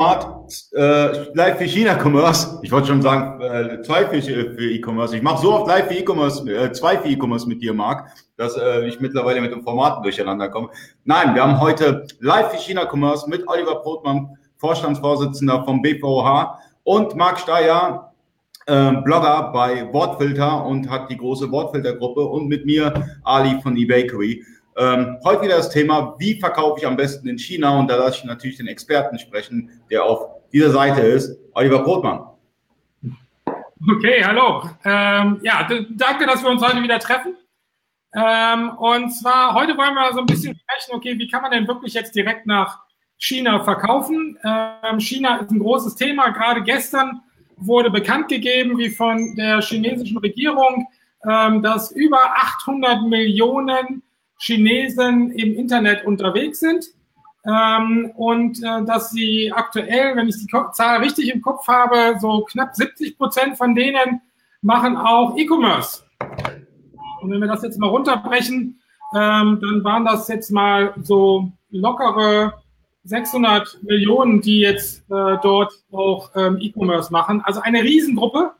äh, live für China-Commerce. Ich wollte schon sagen, äh, zwei für, für E-Commerce. Ich mache so oft live für E-Commerce, äh, zwei für E-Commerce mit dir, Marc, dass äh, ich mittlerweile mit den Formaten durcheinander komme. Nein, wir haben heute live für China-Commerce mit Oliver Brotmann, Vorstandsvorsitzender vom BVH und Marc Steyer, äh, Blogger bei Wortfilter und hat die große Wortfiltergruppe und mit mir Ali von eBakery. Ähm, heute wieder das Thema, wie verkaufe ich am besten in China? Und da lasse ich natürlich den Experten sprechen, der auf dieser Seite ist, Oliver Brotmann. Okay, hallo. Ähm, ja, danke, dass wir uns heute wieder treffen. Ähm, und zwar, heute wollen wir so ein bisschen sprechen, okay, wie kann man denn wirklich jetzt direkt nach China verkaufen? Ähm, China ist ein großes Thema. Gerade gestern wurde bekannt gegeben, wie von der chinesischen Regierung, ähm, dass über 800 Millionen Chinesen im Internet unterwegs sind ähm, und äh, dass sie aktuell, wenn ich die Zahl richtig im Kopf habe, so knapp 70 Prozent von denen machen auch E-Commerce. Und wenn wir das jetzt mal runterbrechen, ähm, dann waren das jetzt mal so lockere 600 Millionen, die jetzt äh, dort auch ähm, E-Commerce machen. Also eine Riesengruppe.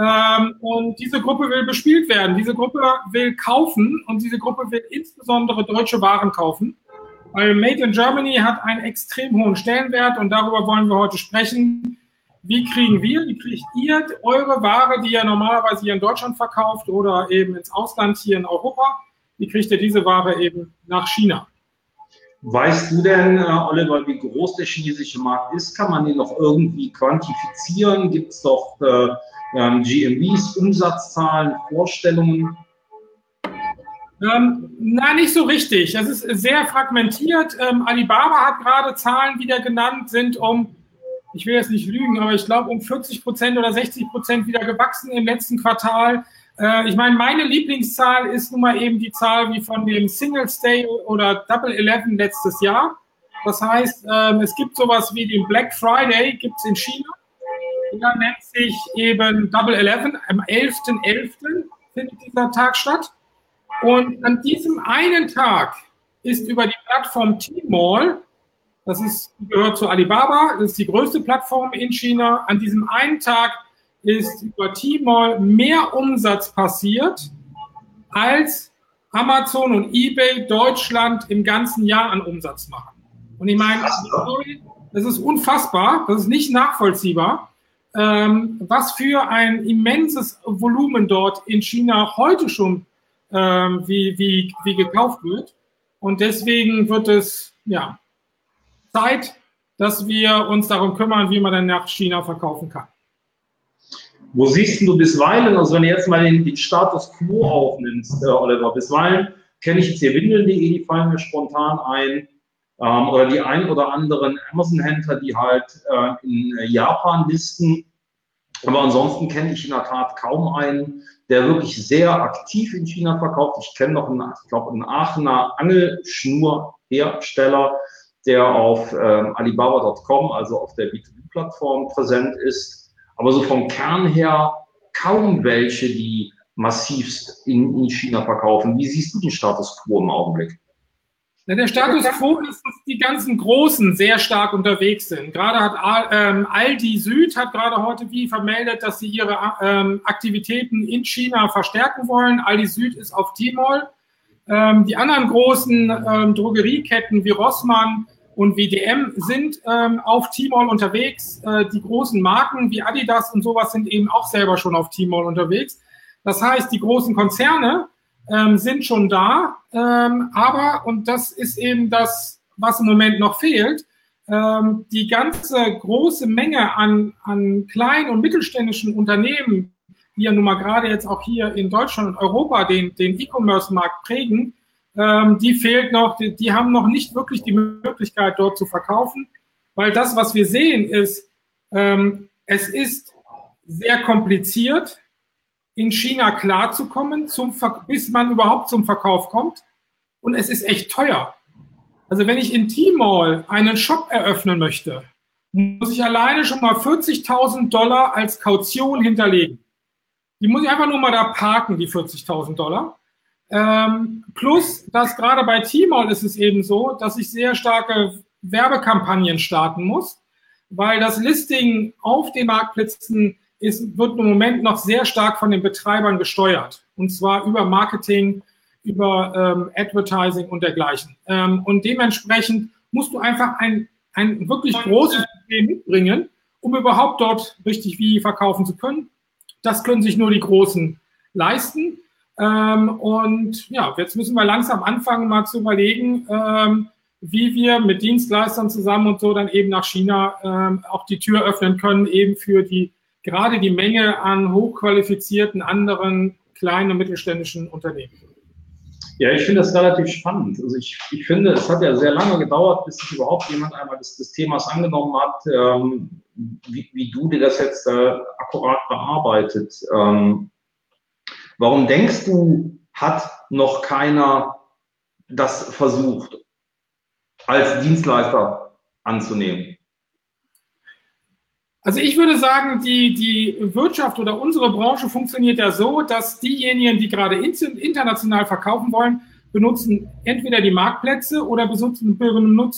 Ähm, und diese Gruppe will bespielt werden. Diese Gruppe will kaufen und diese Gruppe will insbesondere deutsche Waren kaufen. Weil Made in Germany hat einen extrem hohen Stellenwert und darüber wollen wir heute sprechen. Wie kriegen wir, wie kriegt ihr eure Ware, die ihr normalerweise hier in Deutschland verkauft oder eben ins Ausland hier in Europa, wie kriegt ihr diese Ware eben nach China? Weißt du denn, äh, Oliver, wie groß der chinesische Markt ist? Kann man den noch irgendwie quantifizieren? Gibt es doch äh, ähm, GMVs, Umsatzzahlen, Vorstellungen? Ähm, na, nicht so richtig. Das ist sehr fragmentiert. Ähm, Alibaba hat gerade Zahlen wieder genannt, sind um, ich will jetzt nicht lügen, aber ich glaube um 40 Prozent oder 60 Prozent wieder gewachsen im letzten Quartal. Äh, ich meine, meine Lieblingszahl ist nun mal eben die Zahl wie von dem Singles Day oder Double Eleven letztes Jahr. Das heißt, ähm, es gibt sowas wie den Black Friday, gibt es in China. Der nennt sich eben Double Eleven. Am 11.11. .11. findet dieser Tag statt. Und an diesem einen Tag ist über die Plattform Tmall, das ist, gehört zu Alibaba, das ist die größte Plattform in China, an diesem einen Tag ist über Tmall mehr Umsatz passiert, als Amazon und eBay Deutschland im ganzen Jahr an Umsatz machen. Und ich meine, das ist unfassbar, das ist nicht nachvollziehbar, ähm, was für ein immenses Volumen dort in China heute schon ähm, wie, wie, wie gekauft wird. Und deswegen wird es ja Zeit, dass wir uns darum kümmern, wie man dann nach China verkaufen kann. Wo siehst du bisweilen, also wenn du jetzt mal den, den Status quo aufnimmst, äh, Oliver, bisweilen kenne ich jetzt hier Windeln.de, die fallen mir spontan ein, ähm, oder die ein oder anderen Amazon-Händler, die halt äh, in Japan listen. Aber ansonsten kenne ich in der Tat kaum einen, der wirklich sehr aktiv in China verkauft. Ich kenne noch einen, ich glaube, einen Aachener Angelschnurhersteller, der auf ähm, Alibaba.com, also auf der B2B-Plattform präsent ist. Aber so vom Kern her kaum welche, die massivst in, in China verkaufen. Wie siehst du den Status quo im Augenblick? Na, der Status quo ist, dass die ganzen Großen sehr stark unterwegs sind. Gerade hat ähm, Aldi Süd hat gerade heute wie vermeldet, dass sie ihre ähm, Aktivitäten in China verstärken wollen. Aldi Süd ist auf Tmall. Ähm, die anderen großen ähm, Drogerieketten wie Rossmann und WDM sind ähm, auf Tmall unterwegs. Äh, die großen Marken wie Adidas und sowas sind eben auch selber schon auf Tmall unterwegs. Das heißt, die großen Konzerne ähm, sind schon da, ähm, aber, und das ist eben das, was im Moment noch fehlt, ähm, die ganze große Menge an, an kleinen und mittelständischen Unternehmen, die ja nun mal gerade jetzt auch hier in Deutschland und Europa den, den E-Commerce-Markt prägen, ähm, die fehlt noch, die, die haben noch nicht wirklich die Möglichkeit, dort zu verkaufen, weil das, was wir sehen, ist, ähm, es ist sehr kompliziert, in China klarzukommen, zum bis man überhaupt zum Verkauf kommt. Und es ist echt teuer. Also wenn ich in Tmall einen Shop eröffnen möchte, muss ich alleine schon mal 40.000 Dollar als Kaution hinterlegen. Die muss ich einfach nur mal da parken, die 40.000 Dollar. Ähm, plus, dass gerade bei Tmall ist es eben so, dass ich sehr starke Werbekampagnen starten muss, weil das Listing auf den Marktplätzen ist, wird im Moment noch sehr stark von den Betreibern gesteuert. Und zwar über Marketing, über ähm, Advertising und dergleichen. Ähm, und dementsprechend musst du einfach ein, ein wirklich großes Problem mitbringen, um überhaupt dort richtig wie verkaufen zu können. Das können sich nur die Großen leisten. Ähm, und ja, jetzt müssen wir langsam anfangen, mal zu überlegen, ähm, wie wir mit Dienstleistern zusammen und so dann eben nach China ähm, auch die Tür öffnen können, eben für die gerade die Menge an hochqualifizierten anderen kleinen und mittelständischen Unternehmen. Ja, ich finde das relativ spannend. Also ich, ich finde, es hat ja sehr lange gedauert, bis sich überhaupt jemand einmal des, des Themas angenommen hat, ähm, wie, wie, du dir das jetzt äh, akkurat bearbeitet. Ähm, warum denkst du, hat noch keiner das versucht, als Dienstleister anzunehmen? Also ich würde sagen, die, die Wirtschaft oder unsere Branche funktioniert ja so, dass diejenigen, die gerade international verkaufen wollen, benutzen entweder die Marktplätze oder benutzen,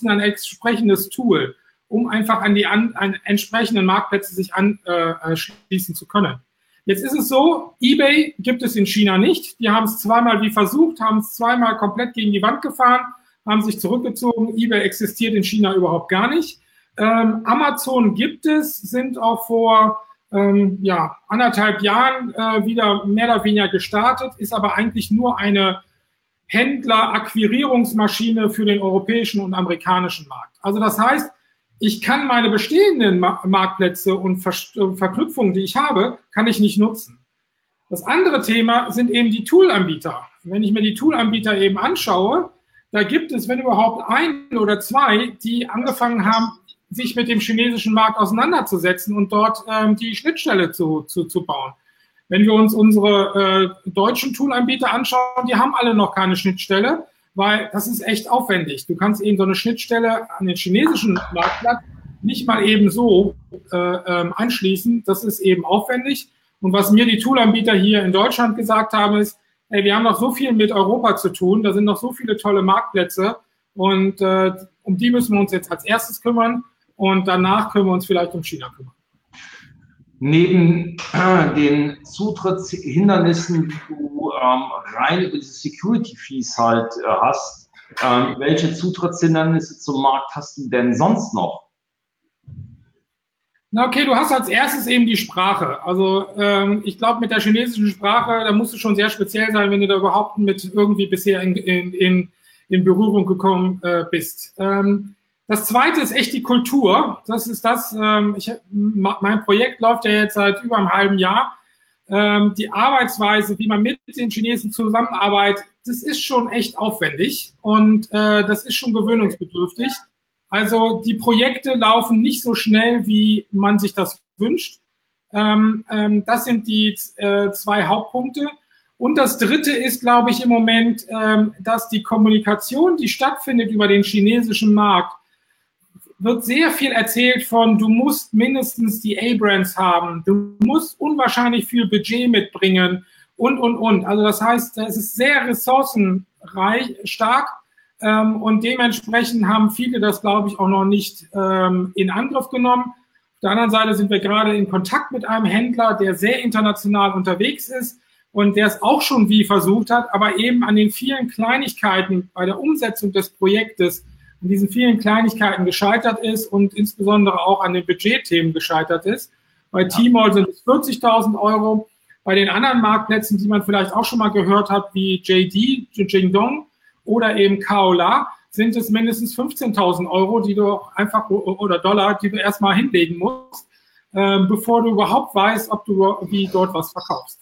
ein entsprechendes Tool, um einfach an die an, an entsprechenden Marktplätze sich anschließen äh, zu können. Jetzt ist es so, eBay gibt es in China nicht. Die haben es zweimal wie versucht, haben es zweimal komplett gegen die Wand gefahren, haben sich zurückgezogen. eBay existiert in China überhaupt gar nicht. Ähm, Amazon gibt es, sind auch vor ähm, ja, anderthalb Jahren äh, wieder mehr oder weniger gestartet, ist aber eigentlich nur eine Händler-Akquirierungsmaschine für den europäischen und amerikanischen Markt. Also das heißt, ich kann meine bestehenden Ma Marktplätze und Ver Verknüpfungen, die ich habe, kann ich nicht nutzen. Das andere Thema sind eben die Toolanbieter. Wenn ich mir die Toolanbieter eben anschaue, da gibt es, wenn überhaupt, ein oder zwei, die angefangen haben, sich mit dem chinesischen Markt auseinanderzusetzen und dort ähm, die Schnittstelle zu, zu, zu bauen. Wenn wir uns unsere äh, deutschen Toolanbieter anschauen, die haben alle noch keine Schnittstelle, weil das ist echt aufwendig. Du kannst eben so eine Schnittstelle an den chinesischen Marktplatz nicht mal eben so äh, ähm, anschließen. Das ist eben aufwendig. Und was mir die Toolanbieter hier in Deutschland gesagt haben, ist, ey, wir haben noch so viel mit Europa zu tun, da sind noch so viele tolle Marktplätze und äh, um die müssen wir uns jetzt als erstes kümmern und danach können wir uns vielleicht um China kümmern. Neben äh, den Zutrittshindernissen, die du ähm, rein über diese Security Fees halt äh, hast, ähm, welche Zutrittshindernisse zum Markt hast du denn sonst noch? Na okay, du hast als erstes eben die Sprache. Also ähm, ich glaube, mit der chinesischen Sprache, da musst du schon sehr speziell sein, wenn du da überhaupt mit irgendwie bisher in, in, in, in Berührung gekommen äh, bist. Ähm, das zweite ist echt die Kultur. Das ist das, ähm, ich, mein Projekt läuft ja jetzt seit über einem halben Jahr. Ähm, die Arbeitsweise, wie man mit den Chinesen zusammenarbeitet, das ist schon echt aufwendig und äh, das ist schon gewöhnungsbedürftig. Also die Projekte laufen nicht so schnell, wie man sich das wünscht. Ähm, ähm, das sind die äh, zwei Hauptpunkte. Und das Dritte ist, glaube ich, im Moment, ähm, dass die Kommunikation, die stattfindet über den chinesischen Markt, wird sehr viel erzählt von, du musst mindestens die A-Brands haben, du musst unwahrscheinlich viel Budget mitbringen und, und, und. Also das heißt, es ist sehr ressourcenreich, stark ähm, und dementsprechend haben viele das, glaube ich, auch noch nicht ähm, in Angriff genommen. Auf der anderen Seite sind wir gerade in Kontakt mit einem Händler, der sehr international unterwegs ist und der es auch schon wie versucht hat, aber eben an den vielen Kleinigkeiten bei der Umsetzung des Projektes an diesen vielen Kleinigkeiten gescheitert ist und insbesondere auch an den Budgetthemen gescheitert ist. Bei ja. Tmall sind es 40.000 Euro. Bei den anderen Marktplätzen, die man vielleicht auch schon mal gehört hat, wie JD, Jingdong oder eben Kaola, sind es mindestens 15.000 Euro, die du einfach oder Dollar, die du erstmal hinlegen musst, äh, bevor du überhaupt weißt, ob du wie dort was verkaufst.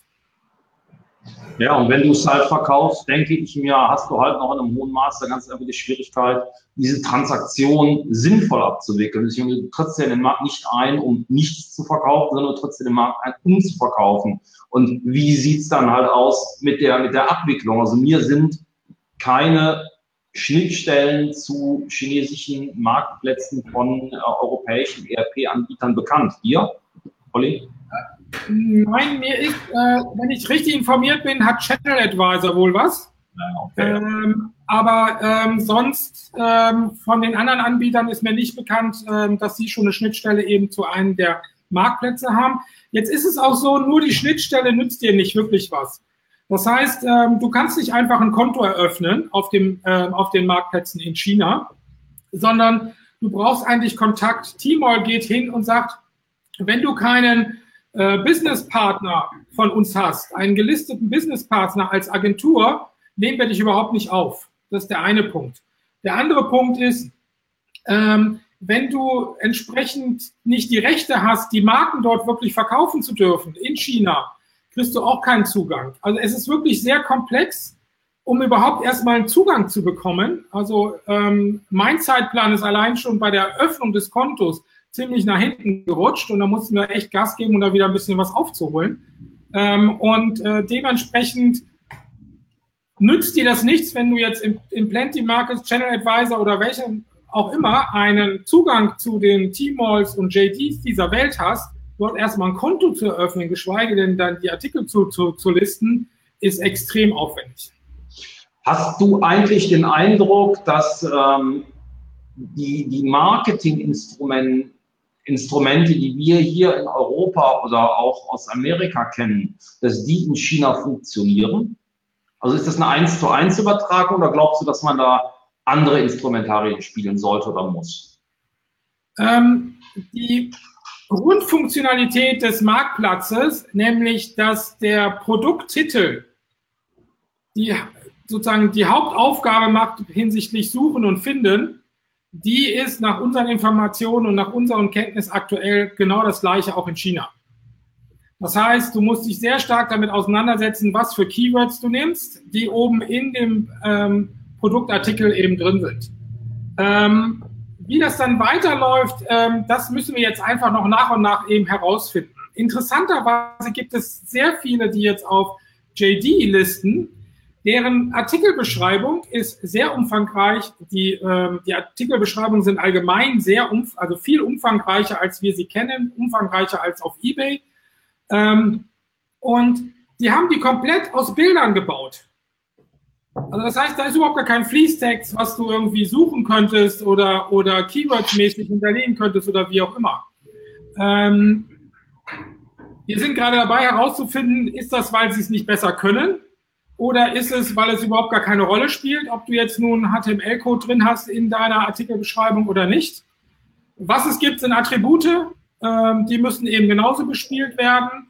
Ja, und wenn du es halt verkaufst, denke ich mir, hast du halt noch in einem hohen Maß ganz einfach die Schwierigkeit, diese Transaktion sinnvoll abzuwickeln. Deswegen, du trittst ja den Markt nicht ein, um nichts zu verkaufen, sondern du trittst in den Markt ein, um zu verkaufen. Und wie sieht's dann halt aus mit der, mit der Abwicklung? Also mir sind keine Schnittstellen zu chinesischen Marktplätzen von äh, europäischen ERP-Anbietern bekannt. Hier, Olli? Nein, mir ist, äh, wenn ich richtig informiert bin, hat Channel Advisor wohl was. Ja, okay. ähm, Aber ähm, sonst ähm, von den anderen Anbietern ist mir nicht bekannt, ähm, dass sie schon eine Schnittstelle eben zu einem der Marktplätze haben. Jetzt ist es auch so, nur die Schnittstelle nützt dir nicht wirklich was. Das heißt, ähm, du kannst nicht einfach ein Konto eröffnen auf, dem, äh, auf den Marktplätzen in China, sondern du brauchst eigentlich Kontakt. Tmall geht hin und sagt, wenn du keinen äh, Businesspartner von uns hast, einen gelisteten Businesspartner als Agentur, nehmen wir dich überhaupt nicht auf. Das ist der eine Punkt. Der andere Punkt ist, ähm, wenn du entsprechend nicht die Rechte hast, die Marken dort wirklich verkaufen zu dürfen in China, kriegst du auch keinen Zugang. Also es ist wirklich sehr komplex, um überhaupt erstmal einen Zugang zu bekommen. Also ähm, mein Zeitplan ist allein schon bei der Öffnung des Kontos ziemlich nach hinten gerutscht und da mussten wir echt Gas geben, um da wieder ein bisschen was aufzuholen. Ähm, und äh, dementsprechend nützt dir das nichts, wenn du jetzt im, im Plenty Markets, Channel Advisor oder welchen auch immer einen Zugang zu den T-Malls und JDs dieser Welt hast, dort erstmal ein Konto zu eröffnen, geschweige denn dann die Artikel zu, zu, zu listen, ist extrem aufwendig. Hast du eigentlich den Eindruck, dass ähm, die, die Marketinginstrumente, Instrumente, die wir hier in Europa oder auch aus Amerika kennen, dass die in China funktionieren? Also ist das eine 1 zu 1 Übertragung oder glaubst du, dass man da andere Instrumentarien spielen sollte oder muss? Ähm, die Grundfunktionalität des Marktplatzes, nämlich dass der Produkttitel die sozusagen die Hauptaufgabe macht hinsichtlich Suchen und Finden, die ist nach unseren Informationen und nach unserer Kenntnis aktuell genau das gleiche auch in China. Das heißt, du musst dich sehr stark damit auseinandersetzen, was für Keywords du nimmst, die oben in dem ähm, Produktartikel eben drin sind. Ähm, wie das dann weiterläuft, ähm, das müssen wir jetzt einfach noch nach und nach eben herausfinden. Interessanterweise gibt es sehr viele, die jetzt auf JD listen, deren Artikelbeschreibung ist sehr umfangreich. Die, ähm, die Artikelbeschreibungen sind allgemein sehr, umf also viel umfangreicher, als wir sie kennen, umfangreicher als auf eBay. Ähm, und die haben die komplett aus Bildern gebaut. Also das heißt, da ist überhaupt gar kein Fließtext, was du irgendwie suchen könntest oder, oder Keywords-mäßig hinterlegen könntest oder wie auch immer. Ähm, wir sind gerade dabei herauszufinden, ist das, weil sie es nicht besser können oder ist es, weil es überhaupt gar keine Rolle spielt, ob du jetzt nun HTML-Code drin hast in deiner Artikelbeschreibung oder nicht. Was es gibt, sind Attribute, ähm, die müssen eben genauso bespielt werden.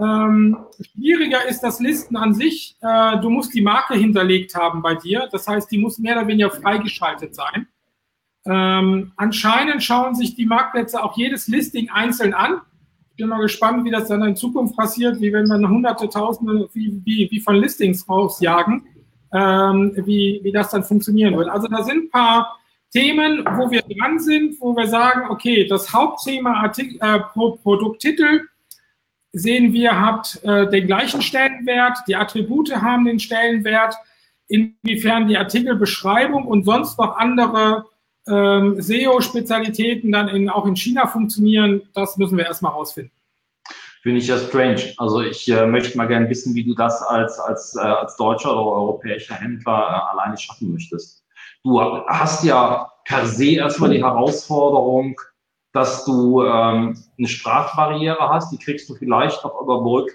Ähm, schwieriger ist das Listen an sich. Äh, du musst die Marke hinterlegt haben bei dir. Das heißt, die muss mehr oder weniger freigeschaltet sein. Ähm, anscheinend schauen sich die Marktplätze auch jedes Listing einzeln an. Bin mal gespannt, wie das dann in Zukunft passiert, wie wenn wir hunderte, tausende, wie, wie, wie von Listings rausjagen, ähm, wie, wie das dann funktionieren wird. Also da sind ein paar Themen, wo wir dran sind, wo wir sagen, okay, das Hauptthema Artik äh, Pro Produkttitel sehen wir, hat äh, den gleichen Stellenwert, die Attribute haben den Stellenwert, inwiefern die Artikelbeschreibung und sonst noch andere ähm, SEO-Spezialitäten dann in, auch in China funktionieren, das müssen wir erstmal rausfinden. Finde ich ja strange. Also ich äh, möchte mal gerne wissen, wie du das als, als, äh, als deutscher oder europäischer Händler äh, alleine schaffen möchtest. Du hast ja per se erstmal die Herausforderung, dass du ähm, eine Sprachbarriere hast, die kriegst du vielleicht noch überbrückt,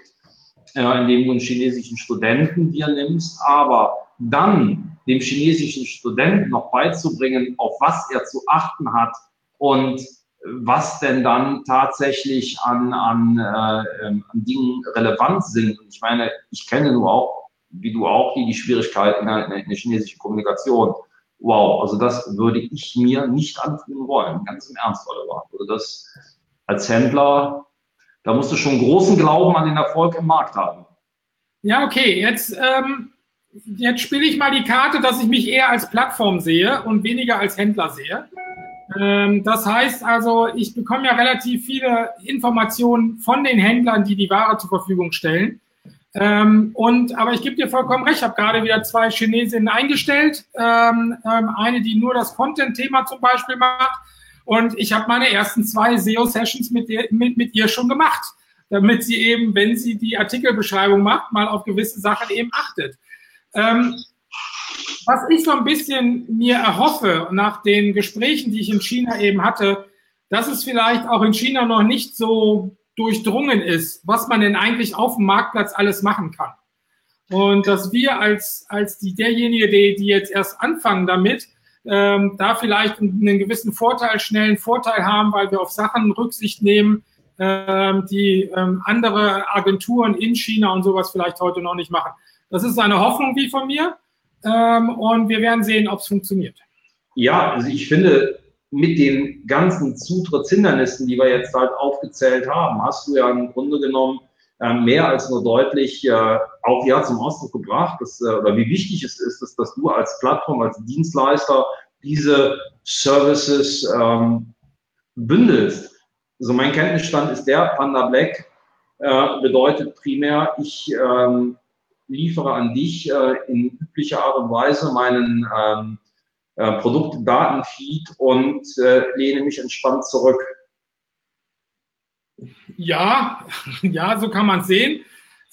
äh, indem du einen chinesischen Studenten dir nimmst, aber dann dem chinesischen Studenten noch beizubringen, auf was er zu achten hat und was denn dann tatsächlich an, an, äh, ähm, an Dingen relevant sind. Und ich meine, ich kenne nur auch, wie du auch, die, die Schwierigkeiten in der, in der chinesischen Kommunikation wow, also das würde ich mir nicht antun wollen, ganz im Ernst, Oliver. Also das als Händler, da musst du schon großen Glauben an den Erfolg im Markt haben. Ja, okay, jetzt, ähm, jetzt spiele ich mal die Karte, dass ich mich eher als Plattform sehe und weniger als Händler sehe. Ähm, das heißt also, ich bekomme ja relativ viele Informationen von den Händlern, die die Ware zur Verfügung stellen. Ähm, und aber ich gebe dir vollkommen recht, ich habe gerade wieder zwei Chinesinnen eingestellt, ähm, ähm, eine, die nur das Content-Thema zum Beispiel macht. Und ich habe meine ersten zwei SEO-Sessions mit, mit, mit ihr schon gemacht, damit sie eben, wenn sie die Artikelbeschreibung macht, mal auf gewisse Sachen eben achtet. Ähm, was ich so ein bisschen mir erhoffe nach den Gesprächen, die ich in China eben hatte, dass es vielleicht auch in China noch nicht so durchdrungen ist, was man denn eigentlich auf dem Marktplatz alles machen kann. Und dass wir als, als die, derjenige, die, die jetzt erst anfangen damit, ähm, da vielleicht einen gewissen Vorteil, schnellen Vorteil haben, weil wir auf Sachen Rücksicht nehmen, ähm, die ähm, andere Agenturen in China und sowas vielleicht heute noch nicht machen. Das ist eine Hoffnung wie von mir. Ähm, und wir werden sehen, ob es funktioniert. Ja, also ich finde, mit den ganzen Zutrittshindernissen, die wir jetzt halt aufgezählt haben, hast du ja im Grunde genommen äh, mehr als nur deutlich äh, auch ja zum Ausdruck gebracht, dass, äh, oder wie wichtig es ist, dass, dass du als Plattform, als Dienstleister diese Services ähm, bündelst. Also mein Kenntnisstand ist der, Panda Black äh, bedeutet primär, ich ähm, liefere an dich äh, in üblicher Art und Weise meinen ähm, äh, Produktdatenfeed und äh, lehne mich entspannt zurück. Ja, ja, so kann man es sehen.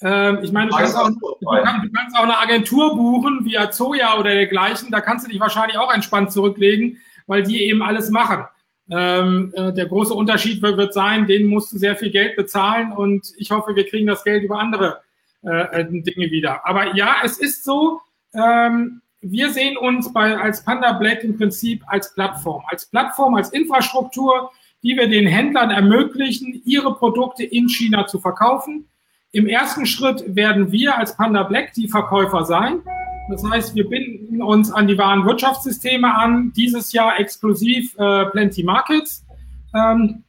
Ähm, ich meine, du kannst, auch, du, kannst, du kannst, auch, eine Agentur buchen, wie Azoya oder dergleichen. Da kannst du dich wahrscheinlich auch entspannt zurücklegen, weil die eben alles machen. Ähm, äh, der große Unterschied wird, wird, sein, denen musst du sehr viel Geld bezahlen und ich hoffe, wir kriegen das Geld über andere äh, Dinge wieder. Aber ja, es ist so, ähm, wir sehen uns bei, als Panda Black im Prinzip als Plattform, als Plattform, als Infrastruktur, die wir den Händlern ermöglichen, ihre Produkte in China zu verkaufen. Im ersten Schritt werden wir als Panda Black die Verkäufer sein. Das heißt, wir binden uns an die wahren Wirtschaftssysteme an, dieses Jahr exklusiv äh, Plenty Markets. Ähm,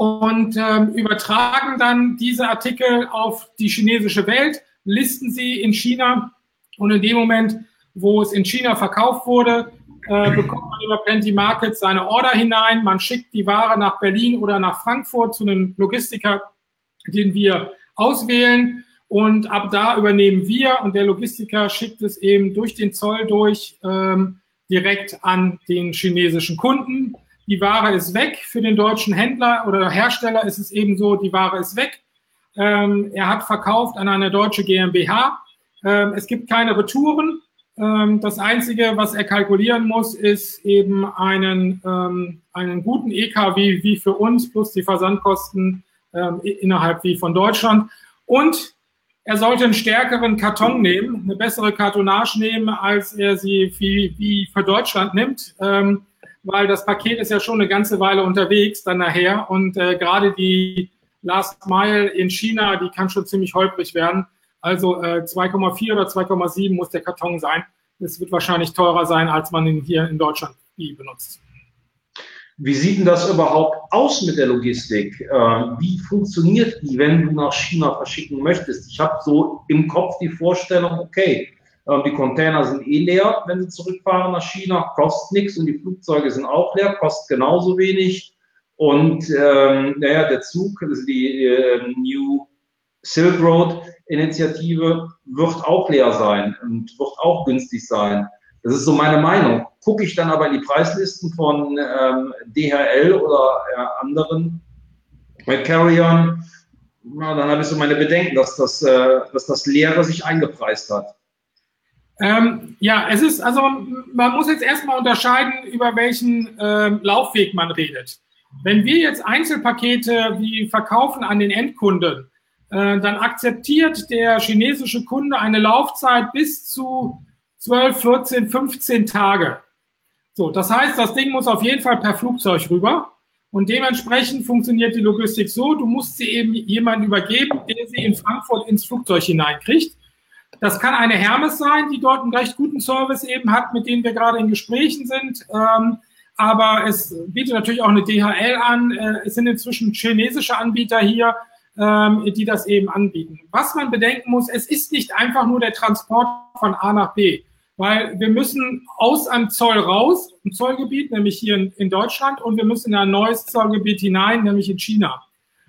und ähm, übertragen dann diese Artikel auf die chinesische Welt, listen sie in China. Und in dem Moment, wo es in China verkauft wurde, äh, bekommt man über Plenty Markets seine Order hinein, man schickt die Ware nach Berlin oder nach Frankfurt zu einem Logistiker, den wir auswählen. Und ab da übernehmen wir und der Logistiker schickt es eben durch den Zoll durch ähm, direkt an den chinesischen Kunden die Ware ist weg. Für den deutschen Händler oder Hersteller ist es eben so, die Ware ist weg. Ähm, er hat verkauft an eine deutsche GmbH. Ähm, es gibt keine Retouren. Ähm, das Einzige, was er kalkulieren muss, ist eben einen, ähm, einen guten EK wie, wie für uns plus die Versandkosten ähm, innerhalb wie von Deutschland. Und er sollte einen stärkeren Karton nehmen, eine bessere Kartonage nehmen, als er sie wie, wie für Deutschland nimmt. Ähm, weil das Paket ist ja schon eine ganze Weile unterwegs dann nachher und äh, gerade die Last Mile in China, die kann schon ziemlich holprig werden. Also äh, 2,4 oder 2,7 muss der Karton sein. Es wird wahrscheinlich teurer sein, als man ihn hier in Deutschland benutzt. Wie sieht denn das überhaupt aus mit der Logistik? Äh, wie funktioniert die, wenn du nach China verschicken möchtest? Ich habe so im Kopf die Vorstellung, okay, die Container sind eh leer, wenn sie zurückfahren nach China, kostet nichts und die Flugzeuge sind auch leer, kostet genauso wenig. Und ähm, naja, der Zug, also die äh, New Silk Road Initiative, wird auch leer sein und wird auch günstig sein. Das ist so meine Meinung. Gucke ich dann aber in die Preislisten von ähm, DHL oder äh, anderen Carriern, dann habe ich so meine Bedenken, dass das, äh, dass das Leere sich eingepreist hat. Ähm, ja, es ist, also man muss jetzt erstmal unterscheiden, über welchen ähm, Laufweg man redet. Wenn wir jetzt Einzelpakete wie verkaufen an den Endkunden, äh, dann akzeptiert der chinesische Kunde eine Laufzeit bis zu 12, 14, 15 Tage. So, das heißt, das Ding muss auf jeden Fall per Flugzeug rüber. Und dementsprechend funktioniert die Logistik so, du musst sie eben jemandem übergeben, der sie in Frankfurt ins Flugzeug hineinkriegt. Das kann eine Hermes sein, die dort einen recht guten Service eben hat, mit denen wir gerade in Gesprächen sind. Ähm, aber es bietet natürlich auch eine DHL an. Äh, es sind inzwischen chinesische Anbieter hier, ähm, die das eben anbieten. Was man bedenken muss, es ist nicht einfach nur der Transport von A nach B, weil wir müssen aus einem Zoll raus, ein Zollgebiet, nämlich hier in, in Deutschland, und wir müssen in ein neues Zollgebiet hinein, nämlich in China.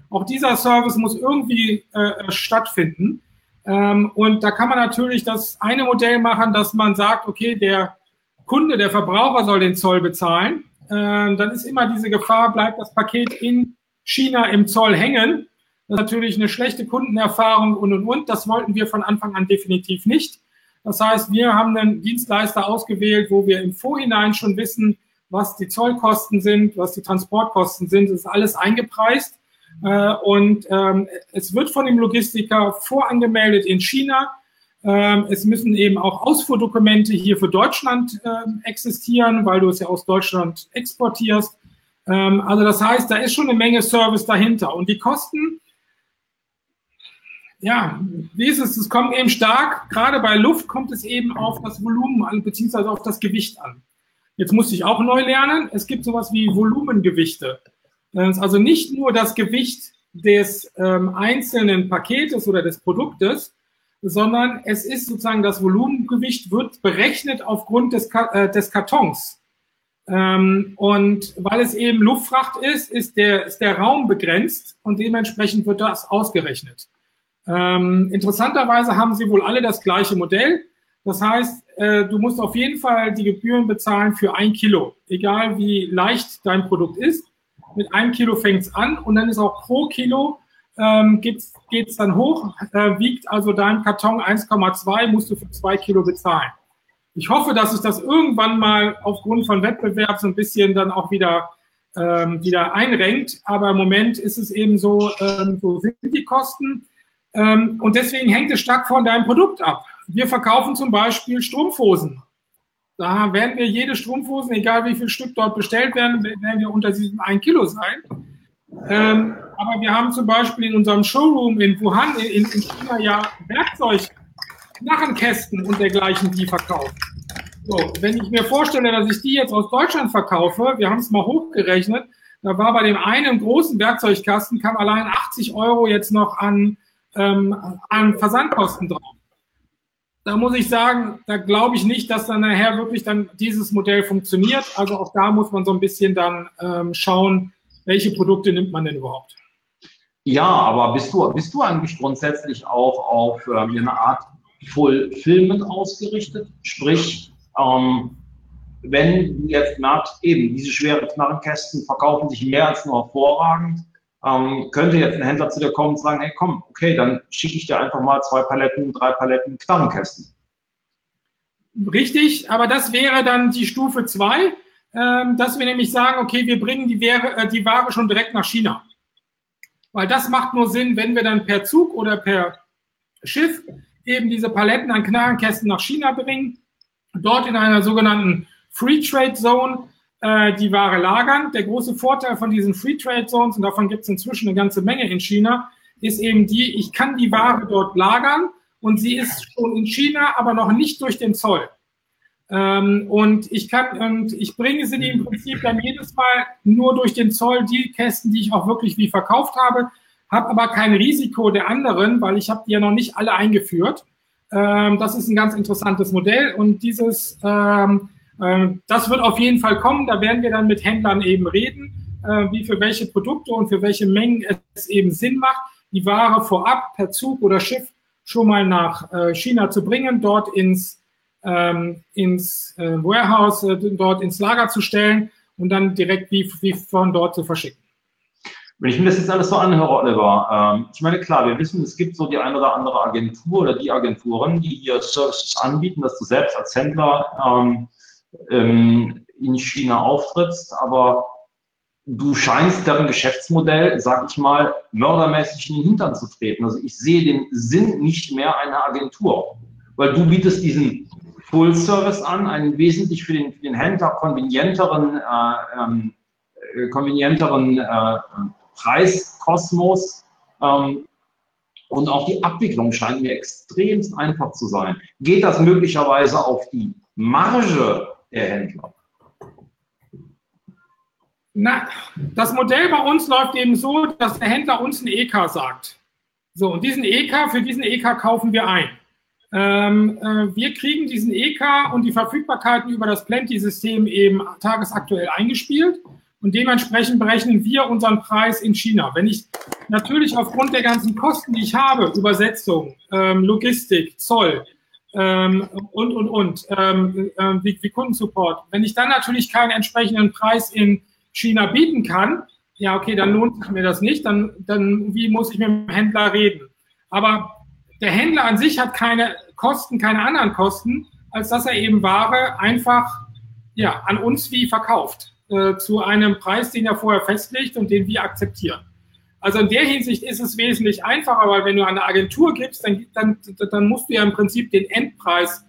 Auch dieser Service muss irgendwie äh, stattfinden. Ähm, und da kann man natürlich das eine Modell machen, dass man sagt, okay, der Kunde, der Verbraucher soll den Zoll bezahlen. Ähm, dann ist immer diese Gefahr, bleibt das Paket in China im Zoll hängen. Das ist natürlich eine schlechte Kundenerfahrung und und und. Das wollten wir von Anfang an definitiv nicht. Das heißt, wir haben einen Dienstleister ausgewählt, wo wir im Vorhinein schon wissen, was die Zollkosten sind, was die Transportkosten sind. Das ist alles eingepreist. Äh, und ähm, es wird von dem Logistiker vorangemeldet in China. Ähm, es müssen eben auch Ausfuhrdokumente hier für Deutschland ähm, existieren, weil du es ja aus Deutschland exportierst. also das heißt, da ist schon eine Menge Service dahinter. Und die Kosten, ja, wie ist es? Es kommt eben stark, gerade bei Luft kommt es eben auf das Volumen an, beziehungsweise auf das Gewicht an. Jetzt musste ich auch neu lernen. Es gibt sowas wie Volumengewichte. Das ist also nicht nur das Gewicht des ähm, einzelnen Paketes oder des Produktes, sondern es ist sozusagen das Volumengewicht wird berechnet aufgrund des, äh, des Kartons. Ähm, und weil es eben Luftfracht ist, ist der, ist der Raum begrenzt und dementsprechend wird das ausgerechnet. Ähm, interessanterweise haben sie wohl alle das gleiche Modell. Das heißt, äh, du musst auf jeden Fall die Gebühren bezahlen für ein Kilo, egal wie leicht dein Produkt ist. Mit einem Kilo fängt es an und dann ist auch pro Kilo ähm, geht es dann hoch, äh, wiegt also dein Karton 1,2, musst du für zwei Kilo bezahlen. Ich hoffe, dass sich das irgendwann mal aufgrund von Wettbewerb so ein bisschen dann auch wieder, ähm, wieder einrenkt. Aber im Moment ist es eben so, ähm, so sind die Kosten. Ähm, und deswegen hängt es stark von deinem Produkt ab. Wir verkaufen zum Beispiel Strumpfhosen. Da werden wir jede Strumpfhosen, egal wie viel Stück dort bestellt werden, werden wir unter diesem 1 Kilo sein. Ähm, aber wir haben zum Beispiel in unserem Showroom in Wuhan in, in China ja Werkzeug, Knarrenkästen und dergleichen, die verkaufen. So, wenn ich mir vorstelle, dass ich die jetzt aus Deutschland verkaufe, wir haben es mal hochgerechnet, da war bei dem einen großen Werkzeugkasten, kam allein 80 Euro jetzt noch an ähm, an Versandkosten drauf. Da muss ich sagen, da glaube ich nicht, dass dann nachher wirklich dann dieses Modell funktioniert. Also auch da muss man so ein bisschen dann ähm, schauen, welche Produkte nimmt man denn überhaupt. Ja, aber bist du, bist du eigentlich grundsätzlich auch auf äh, eine Art Fulfillment ausgerichtet? Sprich, ähm, wenn jetzt merkt, eben diese schweren Knarrenkästen verkaufen sich mehr als nur hervorragend, ähm, könnte jetzt ein Händler zu dir kommen und sagen, hey komm, okay, dann schicke ich dir einfach mal zwei Paletten, drei Paletten Knarrenkästen. Richtig, aber das wäre dann die Stufe zwei, ähm, dass wir nämlich sagen, okay, wir bringen die, Ware, äh, die Ware schon direkt nach China. Weil das macht nur Sinn, wenn wir dann per Zug oder per Schiff eben diese Paletten an Knarrenkästen nach China bringen, dort in einer sogenannten Free Trade Zone äh, die Ware lagern. Der große Vorteil von diesen Free Trade Zones, und davon gibt es inzwischen eine ganze Menge in China, ist eben die, ich kann die Ware dort lagern und sie ist schon in China, aber noch nicht durch den Zoll. Ähm, und ich kann, und ich bringe sie im Prinzip dann jedes Mal nur durch den Zoll die Kästen, die ich auch wirklich wie verkauft habe, habe aber kein Risiko der anderen, weil ich habe die ja noch nicht alle eingeführt. Ähm, das ist ein ganz interessantes Modell und dieses ähm, das wird auf jeden Fall kommen. Da werden wir dann mit Händlern eben reden, äh, wie für welche Produkte und für welche Mengen es eben Sinn macht, die Ware vorab per Zug oder Schiff schon mal nach äh, China zu bringen, dort ins, ähm, ins äh, Warehouse, dort ins Lager zu stellen und dann direkt wie, wie von dort zu verschicken. Wenn ich mir das jetzt alles so anhöre, Oliver, ähm, ich meine, klar, wir wissen, es gibt so die eine oder andere Agentur oder die Agenturen, die hier Services anbieten, dass du selbst als Händler ähm, ähm, in China auftrittst, aber du scheinst deren Geschäftsmodell, sag ich mal, mördermäßig in den Hintern zu treten. Also ich sehe den Sinn nicht mehr einer Agentur, weil du bietest diesen Full Service an, einen wesentlich für den, für den Händler konvenienteren, äh, ähm, äh, konvenienteren äh, Preiskosmos. Ähm, und auch die Abwicklung scheint mir extremst einfach zu sein. Geht das möglicherweise auf die Marge der Händler? Na, das Modell bei uns läuft eben so, dass der Händler uns ein EK sagt. So, und diesen EK, für diesen EK kaufen wir ein. Ähm, äh, wir kriegen diesen EK und die Verfügbarkeiten über das Plenty-System eben tagesaktuell eingespielt und dementsprechend berechnen wir unseren Preis in China. Wenn ich natürlich aufgrund der ganzen Kosten, die ich habe, Übersetzung, ähm, Logistik, Zoll, ähm, und, und, und, ähm, äh, wie, wie Kundensupport. Wenn ich dann natürlich keinen entsprechenden Preis in China bieten kann, ja, okay, dann lohnt sich mir das nicht, dann, dann wie muss ich mit dem Händler reden? Aber der Händler an sich hat keine Kosten, keine anderen Kosten, als dass er eben Ware einfach ja, an uns wie verkauft, äh, zu einem Preis, den er vorher festlegt und den wir akzeptieren. Also in der Hinsicht ist es wesentlich einfacher, weil wenn du eine Agentur gibst, dann, dann, dann musst du ja im Prinzip den Endpreis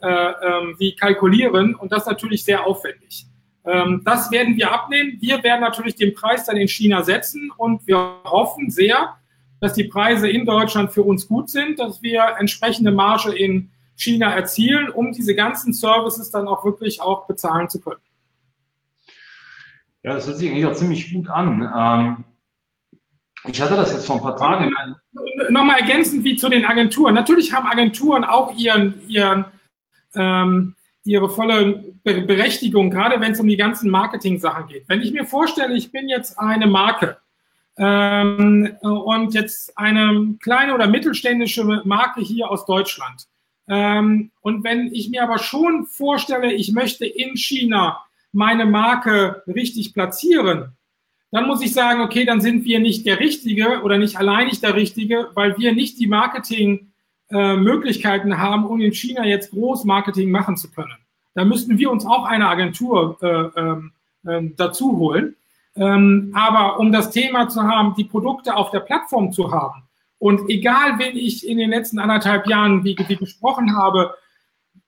äh, ähm, wie kalkulieren und das natürlich sehr aufwendig. Ähm, das werden wir abnehmen. Wir werden natürlich den Preis dann in China setzen und wir hoffen sehr, dass die Preise in Deutschland für uns gut sind, dass wir entsprechende Marge in China erzielen, um diese ganzen Services dann auch wirklich auch bezahlen zu können. Ja, das hört sich eigentlich auch ziemlich gut an. Ähm ich hatte das jetzt vor ein paar Tagen. Nochmal ergänzend wie zu den Agenturen. Natürlich haben Agenturen auch ihren, ihren, ähm, ihre volle Berechtigung, gerade wenn es um die ganzen Marketing-Sachen geht. Wenn ich mir vorstelle, ich bin jetzt eine Marke ähm, und jetzt eine kleine oder mittelständische Marke hier aus Deutschland. Ähm, und wenn ich mir aber schon vorstelle, ich möchte in China meine Marke richtig platzieren, dann muss ich sagen, okay, dann sind wir nicht der Richtige oder nicht alleinig der Richtige, weil wir nicht die Marketing-Möglichkeiten äh, haben, um in China jetzt groß Marketing machen zu können. Da müssten wir uns auch eine Agentur äh, äh, dazu holen. Ähm, aber um das Thema zu haben, die Produkte auf der Plattform zu haben und egal, wen ich in den letzten anderthalb Jahren wie, wie gesprochen habe,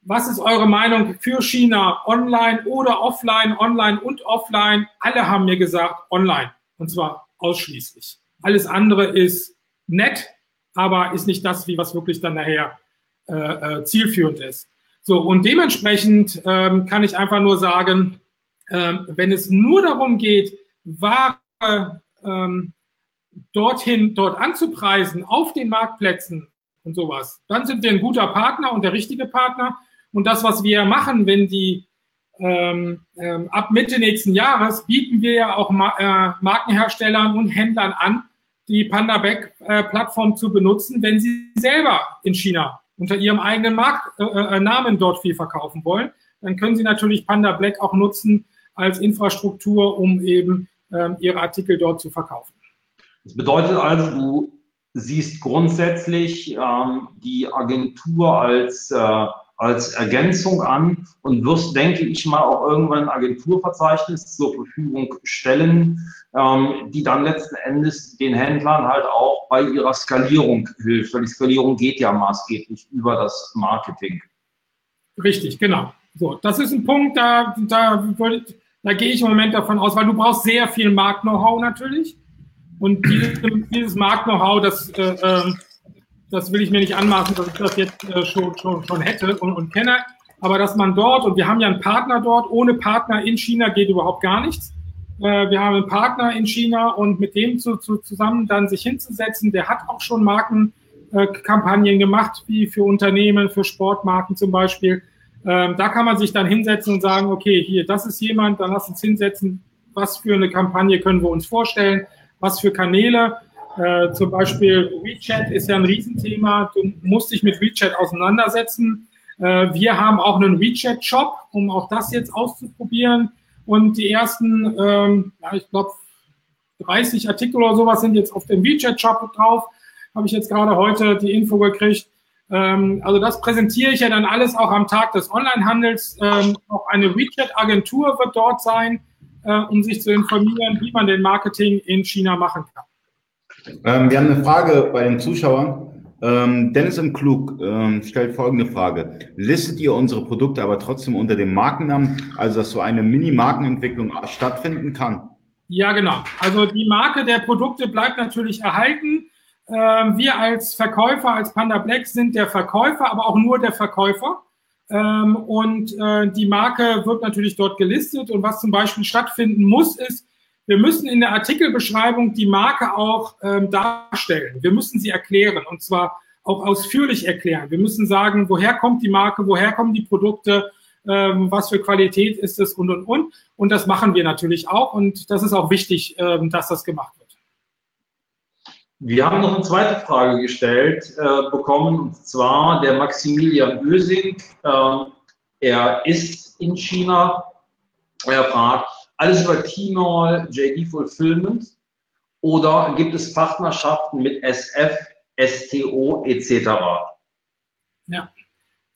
was ist eure Meinung für China? Online oder offline, online und offline? Alle haben mir gesagt, online. Und zwar ausschließlich. Alles andere ist nett, aber ist nicht das, wie was wirklich dann nachher äh, äh, zielführend ist. So, und dementsprechend ähm, kann ich einfach nur sagen, ähm, wenn es nur darum geht, Ware ähm, dorthin, dort anzupreisen, auf den Marktplätzen und sowas, dann sind wir ein guter Partner und der richtige Partner. Und das, was wir machen, wenn die ähm, ähm, ab Mitte nächsten Jahres bieten wir ja auch Ma äh, Markenherstellern und Händlern an, die Panda Back äh, zu benutzen, wenn sie selber in China unter ihrem eigenen Markt, äh, äh, Namen dort viel verkaufen wollen. Dann können sie natürlich Panda Black auch nutzen als Infrastruktur, um eben ähm, ihre Artikel dort zu verkaufen. Das bedeutet also, du siehst grundsätzlich ähm, die Agentur als äh, als Ergänzung an und wirst, denke ich mal, auch irgendwann ein Agenturverzeichnis zur Verfügung stellen, ähm, die dann letzten Endes den Händlern halt auch bei ihrer Skalierung hilft, weil die Skalierung geht ja maßgeblich über das Marketing. Richtig, genau. So, das ist ein Punkt, da, da, da gehe ich im Moment davon aus, weil du brauchst sehr viel Markt-Know-how natürlich. Und dieses, dieses Markt-Know-how, das äh, ähm, das will ich mir nicht anmaßen, dass ich das jetzt äh, schon, schon, schon hätte und, und kenne. Aber dass man dort, und wir haben ja einen Partner dort, ohne Partner in China geht überhaupt gar nichts. Äh, wir haben einen Partner in China und mit dem zu, zu, zusammen dann sich hinzusetzen, der hat auch schon Markenkampagnen äh, gemacht, wie für Unternehmen, für Sportmarken zum Beispiel. Ähm, da kann man sich dann hinsetzen und sagen, okay, hier, das ist jemand, dann lass uns hinsetzen, was für eine Kampagne können wir uns vorstellen, was für Kanäle äh, zum Beispiel WeChat ist ja ein Riesenthema. Du musst dich mit WeChat auseinandersetzen. Äh, wir haben auch einen WeChat-Shop, um auch das jetzt auszuprobieren. Und die ersten, ähm, ja, ich glaube, 30 Artikel oder sowas sind jetzt auf dem WeChat-Shop drauf. Habe ich jetzt gerade heute die Info gekriegt. Ähm, also das präsentiere ich ja dann alles auch am Tag des Onlinehandels. Ähm, auch eine WeChat-Agentur wird dort sein, äh, um sich zu informieren, wie man den Marketing in China machen kann. Ähm, wir haben eine Frage bei den Zuschauern. Ähm, Dennis im Klug ähm, stellt folgende Frage. Listet ihr unsere Produkte aber trotzdem unter dem Markennamen, also dass so eine Mini-Markenentwicklung stattfinden kann? Ja, genau. Also die Marke der Produkte bleibt natürlich erhalten. Ähm, wir als Verkäufer, als Panda Black sind der Verkäufer, aber auch nur der Verkäufer. Ähm, und äh, die Marke wird natürlich dort gelistet. Und was zum Beispiel stattfinden muss, ist, wir müssen in der Artikelbeschreibung die Marke auch ähm, darstellen. Wir müssen sie erklären und zwar auch ausführlich erklären. Wir müssen sagen, woher kommt die Marke, woher kommen die Produkte, ähm, was für Qualität ist es und und und. Und das machen wir natürlich auch und das ist auch wichtig, ähm, dass das gemacht wird. Wir haben noch eine zweite Frage gestellt äh, bekommen und zwar der Maximilian Ösing. Äh, er ist in China. Er fragt, alles über Tmall, JD Fulfillment oder gibt es Partnerschaften mit SF, STO etc.? Ja,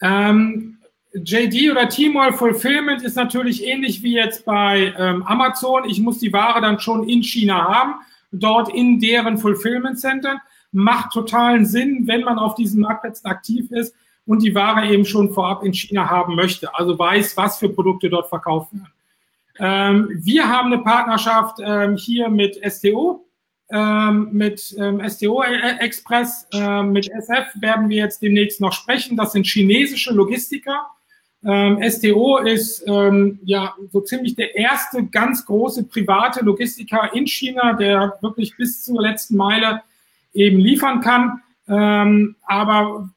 Ähm, JD oder Tmall Fulfillment ist natürlich ähnlich wie jetzt bei ähm, Amazon. Ich muss die Ware dann schon in China haben, dort in deren Fulfillment Center. Macht totalen Sinn, wenn man auf diesen Marktplätzen aktiv ist und die Ware eben schon vorab in China haben möchte. Also weiß, was für Produkte dort verkauft werden. Ähm, wir haben eine Partnerschaft ähm, hier mit STO, ähm, mit ähm, STO Express, ähm, mit SF werden wir jetzt demnächst noch sprechen. Das sind chinesische Logistiker ähm, STO ist ja so ziemlich der erste ganz große private Logistiker in China, der wirklich bis zur letzten Meile eben liefern kann. Aber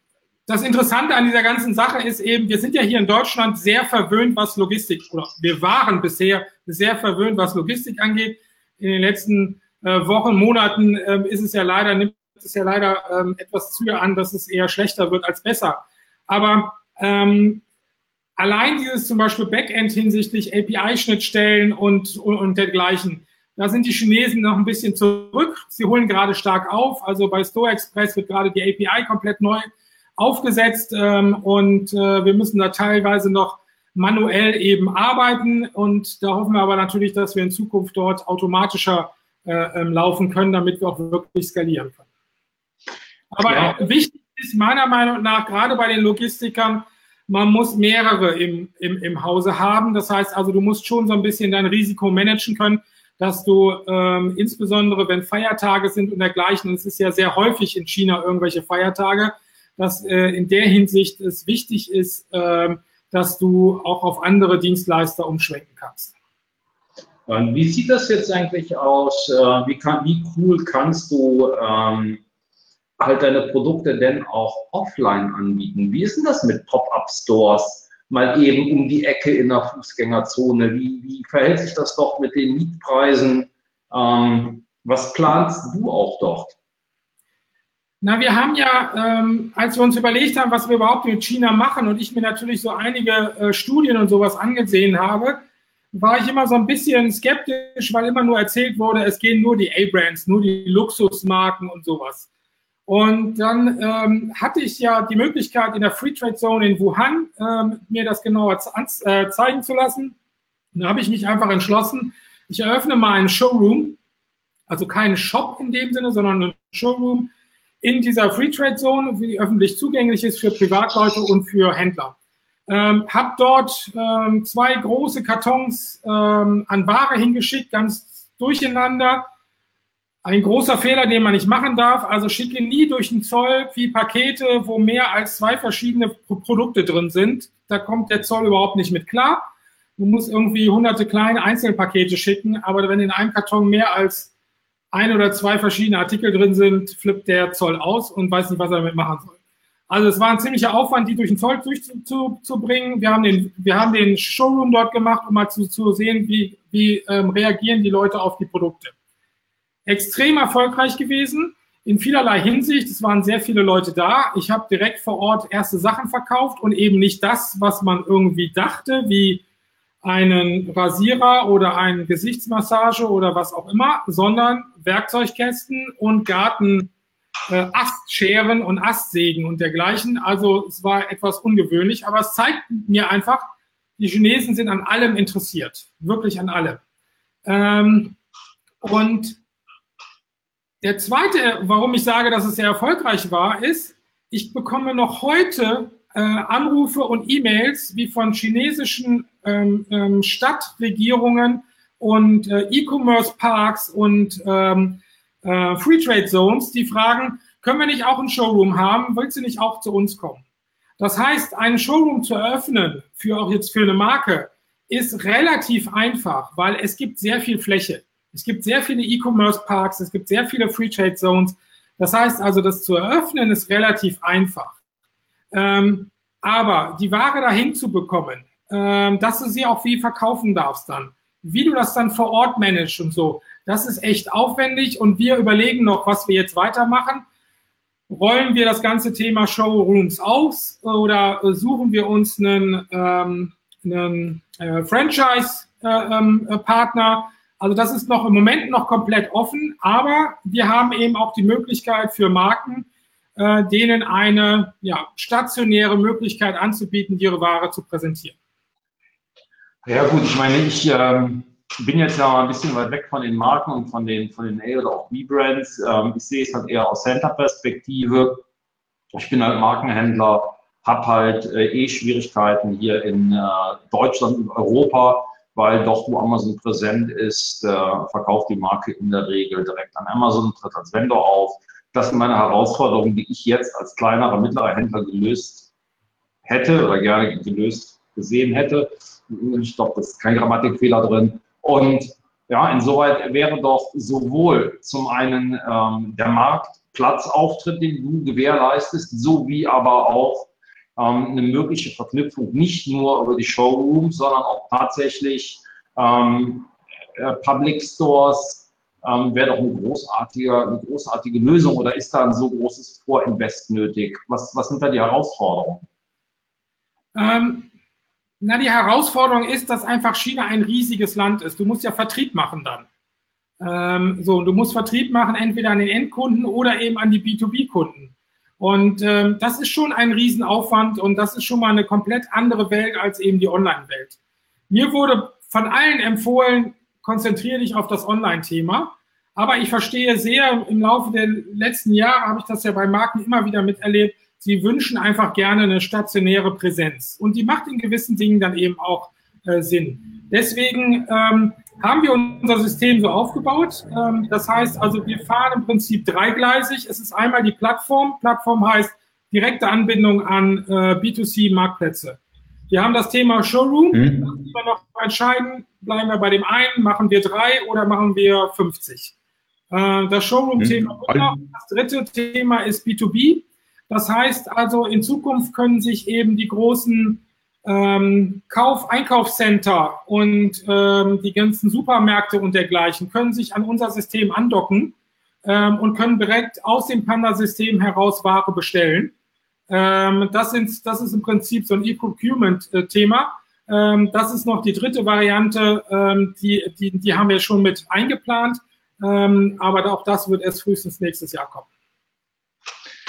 das Interessante an dieser ganzen Sache ist eben, wir sind ja hier in Deutschland sehr verwöhnt, was Logistik, oder wir waren bisher sehr verwöhnt, was Logistik angeht. In den letzten äh, Wochen, Monaten ähm, ist es ja leider, nimmt es ja leider ähm, etwas zu an, dass es eher schlechter wird als besser. Aber ähm, allein dieses zum Beispiel Backend hinsichtlich API-Schnittstellen und, und, und dergleichen, da sind die Chinesen noch ein bisschen zurück. Sie holen gerade stark auf. Also bei Store Express wird gerade die API komplett neu aufgesetzt ähm, und äh, wir müssen da teilweise noch manuell eben arbeiten und da hoffen wir aber natürlich, dass wir in Zukunft dort automatischer äh, ähm, laufen können, damit wir auch wirklich skalieren können. Aber ja. wichtig ist meiner Meinung nach gerade bei den Logistikern, man muss mehrere im, im, im Hause haben. Das heißt also, du musst schon so ein bisschen dein Risiko managen können, dass du ähm, insbesondere, wenn Feiertage sind und dergleichen, und es ist ja sehr häufig in China irgendwelche Feiertage, dass äh, in der Hinsicht es wichtig ist, äh, dass du auch auf andere Dienstleister umschwenken kannst. Wie sieht das jetzt eigentlich aus? Äh, wie, kann, wie cool kannst du ähm, halt deine Produkte denn auch offline anbieten? Wie ist denn das mit Pop-up-Stores? Mal eben um die Ecke in der Fußgängerzone. Wie, wie verhält sich das doch mit den Mietpreisen? Ähm, was planst du auch dort? Na, wir haben ja, ähm, als wir uns überlegt haben, was wir überhaupt mit China machen und ich mir natürlich so einige äh, Studien und sowas angesehen habe, war ich immer so ein bisschen skeptisch, weil immer nur erzählt wurde, es gehen nur die A-Brands, nur die Luxusmarken und sowas. Und dann ähm, hatte ich ja die Möglichkeit, in der Free Trade Zone in Wuhan ähm, mir das genauer äh, zeigen zu lassen. Und da habe ich mich einfach entschlossen, ich eröffne mal einen Showroom, also keinen Shop in dem Sinne, sondern einen Showroom in dieser Free Trade Zone, die öffentlich zugänglich ist für Privatleute und für Händler. Ähm, hab dort ähm, zwei große Kartons ähm, an Ware hingeschickt, ganz durcheinander ein großer Fehler, den man nicht machen darf. Also schicke nie durch den Zoll wie Pakete, wo mehr als zwei verschiedene Produkte drin sind. Da kommt der Zoll überhaupt nicht mit klar. Du musst irgendwie hunderte kleine Einzelpakete schicken, aber wenn in einem Karton mehr als ein oder zwei verschiedene Artikel drin sind, flippt der Zoll aus und weiß nicht, was er damit machen soll. Also es war ein ziemlicher Aufwand, die durch den Zoll durchzubringen. Wir haben den, wir haben den Showroom dort gemacht, um mal zu, zu sehen, wie, wie ähm, reagieren die Leute auf die Produkte extrem erfolgreich gewesen in vielerlei Hinsicht. Es waren sehr viele Leute da. Ich habe direkt vor Ort erste Sachen verkauft und eben nicht das, was man irgendwie dachte, wie einen Rasierer oder eine Gesichtsmassage oder was auch immer, sondern Werkzeugkästen und Garten, äh, Astscheren und Astsägen und dergleichen. Also es war etwas ungewöhnlich, aber es zeigt mir einfach, die Chinesen sind an allem interessiert, wirklich an allem. Ähm, und der zweite, warum ich sage, dass es sehr erfolgreich war, ist, ich bekomme noch heute äh, Anrufe und E-Mails wie von chinesischen ähm, ähm, Stadtregierungen und äh, E-Commerce-Parks und ähm, äh, Free Trade Zones, die fragen, können wir nicht auch ein Showroom haben? Willst du nicht auch zu uns kommen? Das heißt, einen Showroom zu eröffnen, für auch jetzt für eine Marke, ist relativ einfach, weil es gibt sehr viel Fläche. Es gibt sehr viele E-Commerce-Parks, es gibt sehr viele Free Trade Zones. Das heißt also, das zu eröffnen ist relativ einfach. Ähm, aber die Ware dahin zu bekommen, ähm, dass du sie auch wie verkaufen darfst dann, wie du das dann vor Ort managst und so, das ist echt aufwendig und wir überlegen noch, was wir jetzt weitermachen. Rollen wir das ganze Thema Showrooms aus oder suchen wir uns einen, ähm, einen äh, Franchise-Partner? Äh, ähm, also das ist noch im Moment noch komplett offen, aber wir haben eben auch die Möglichkeit für Marken, äh, denen eine ja, stationäre Möglichkeit anzubieten, ihre Ware zu präsentieren. Ja gut, ich meine, ich ähm, bin jetzt ja ein bisschen weit weg von den Marken und von den, von den A- oder auch B-Brands. Ähm, ich sehe es halt eher aus Center-Perspektive. Ich bin halt Markenhändler, habe halt äh, eh Schwierigkeiten hier in äh, Deutschland und Europa, weil doch, wo Amazon präsent ist, äh, verkauft die Marke in der Regel direkt an Amazon, tritt als Vendor auf. Das sind meine Herausforderungen, die ich jetzt als kleinerer, mittlerer Händler gelöst hätte oder gerne gelöst gesehen hätte. Ich glaube, das ist kein Grammatikfehler drin. Und ja, insoweit wäre doch sowohl zum einen ähm, der Marktplatzauftritt, den du gewährleistest, sowie aber auch ähm, eine mögliche Verknüpfung nicht nur über die Showrooms, sondern auch tatsächlich ähm, äh, Public Stores ähm, wäre doch eine großartige, eine großartige Lösung oder ist da ein so großes Vorinvest nötig? Was, was sind da die Herausforderungen? Ähm, na, die Herausforderung ist, dass einfach China ein riesiges Land ist. Du musst ja Vertrieb machen dann. Ähm, so, du musst Vertrieb machen, entweder an den Endkunden oder eben an die B2B-Kunden. Und ähm, das ist schon ein Riesenaufwand und das ist schon mal eine komplett andere Welt als eben die Online-Welt. Mir wurde von allen empfohlen, konzentriere dich auf das Online-Thema. Aber ich verstehe sehr, im Laufe der letzten Jahre habe ich das ja bei Marken immer wieder miterlebt, sie wünschen einfach gerne eine stationäre Präsenz. Und die macht in gewissen Dingen dann eben auch äh, Sinn. Deswegen ähm, haben wir unser System so aufgebaut. Ähm, das heißt also, wir fahren im Prinzip dreigleisig. Es ist einmal die Plattform. Plattform heißt direkte Anbindung an äh, B2C-Marktplätze. Wir haben das Thema Showroom. Mhm. Da müssen wir noch entscheiden, bleiben wir bei dem einen, machen wir drei oder machen wir 50. Äh, das Showroom-Thema. Mhm. Das dritte Thema ist B2B. Das heißt also, in Zukunft können sich eben die großen ähm, Kauf, Einkaufscenter und ähm, die ganzen Supermärkte und dergleichen können sich an unser System andocken ähm, und können direkt aus dem Panda-System heraus Ware bestellen. Ähm, das, sind, das ist im Prinzip so ein E-Procurement-Thema. Ähm, das ist noch die dritte Variante, ähm, die, die, die haben wir schon mit eingeplant, ähm, aber auch das wird erst frühestens nächstes Jahr kommen.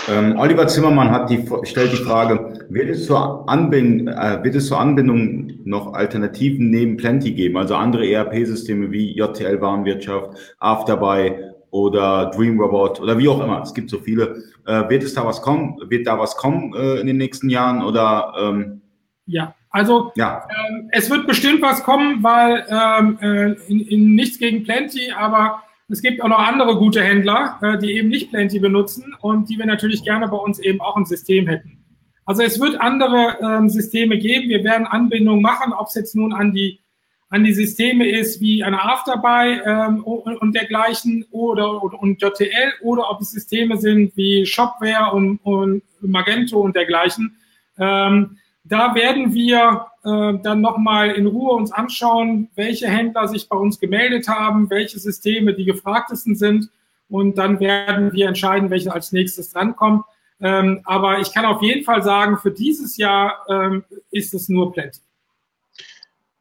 Ähm, Oliver Zimmermann hat die, stellt die Frage, wird es, zur Anbindung, äh, wird es zur Anbindung noch Alternativen neben Plenty geben, also andere ERP-Systeme wie JTL Warenwirtschaft, Afterbuy oder Dream Robot oder wie auch immer. Es gibt so viele. Äh, wird es da was kommen? Wird da was kommen äh, in den nächsten Jahren oder? Ähm, ja, also ja. Ähm, es wird bestimmt was kommen, weil ähm, äh, in, in nichts gegen Plenty, aber es gibt auch noch andere gute Händler, äh, die eben nicht Plenty benutzen und die wir natürlich gerne bei uns eben auch im System hätten. Also es wird andere ähm, Systeme geben. Wir werden Anbindungen machen, ob es jetzt nun an die an die Systeme ist wie eine Afterbuy ähm, und, und dergleichen oder, oder und JTL oder ob es Systeme sind wie Shopware und, und Magento und dergleichen. Ähm, da werden wir äh, dann nochmal in Ruhe uns anschauen, welche Händler sich bei uns gemeldet haben, welche Systeme die gefragtesten sind. Und dann werden wir entscheiden, welche als nächstes drankommt. Ähm, aber ich kann auf jeden Fall sagen, für dieses Jahr ähm, ist es nur Plenty.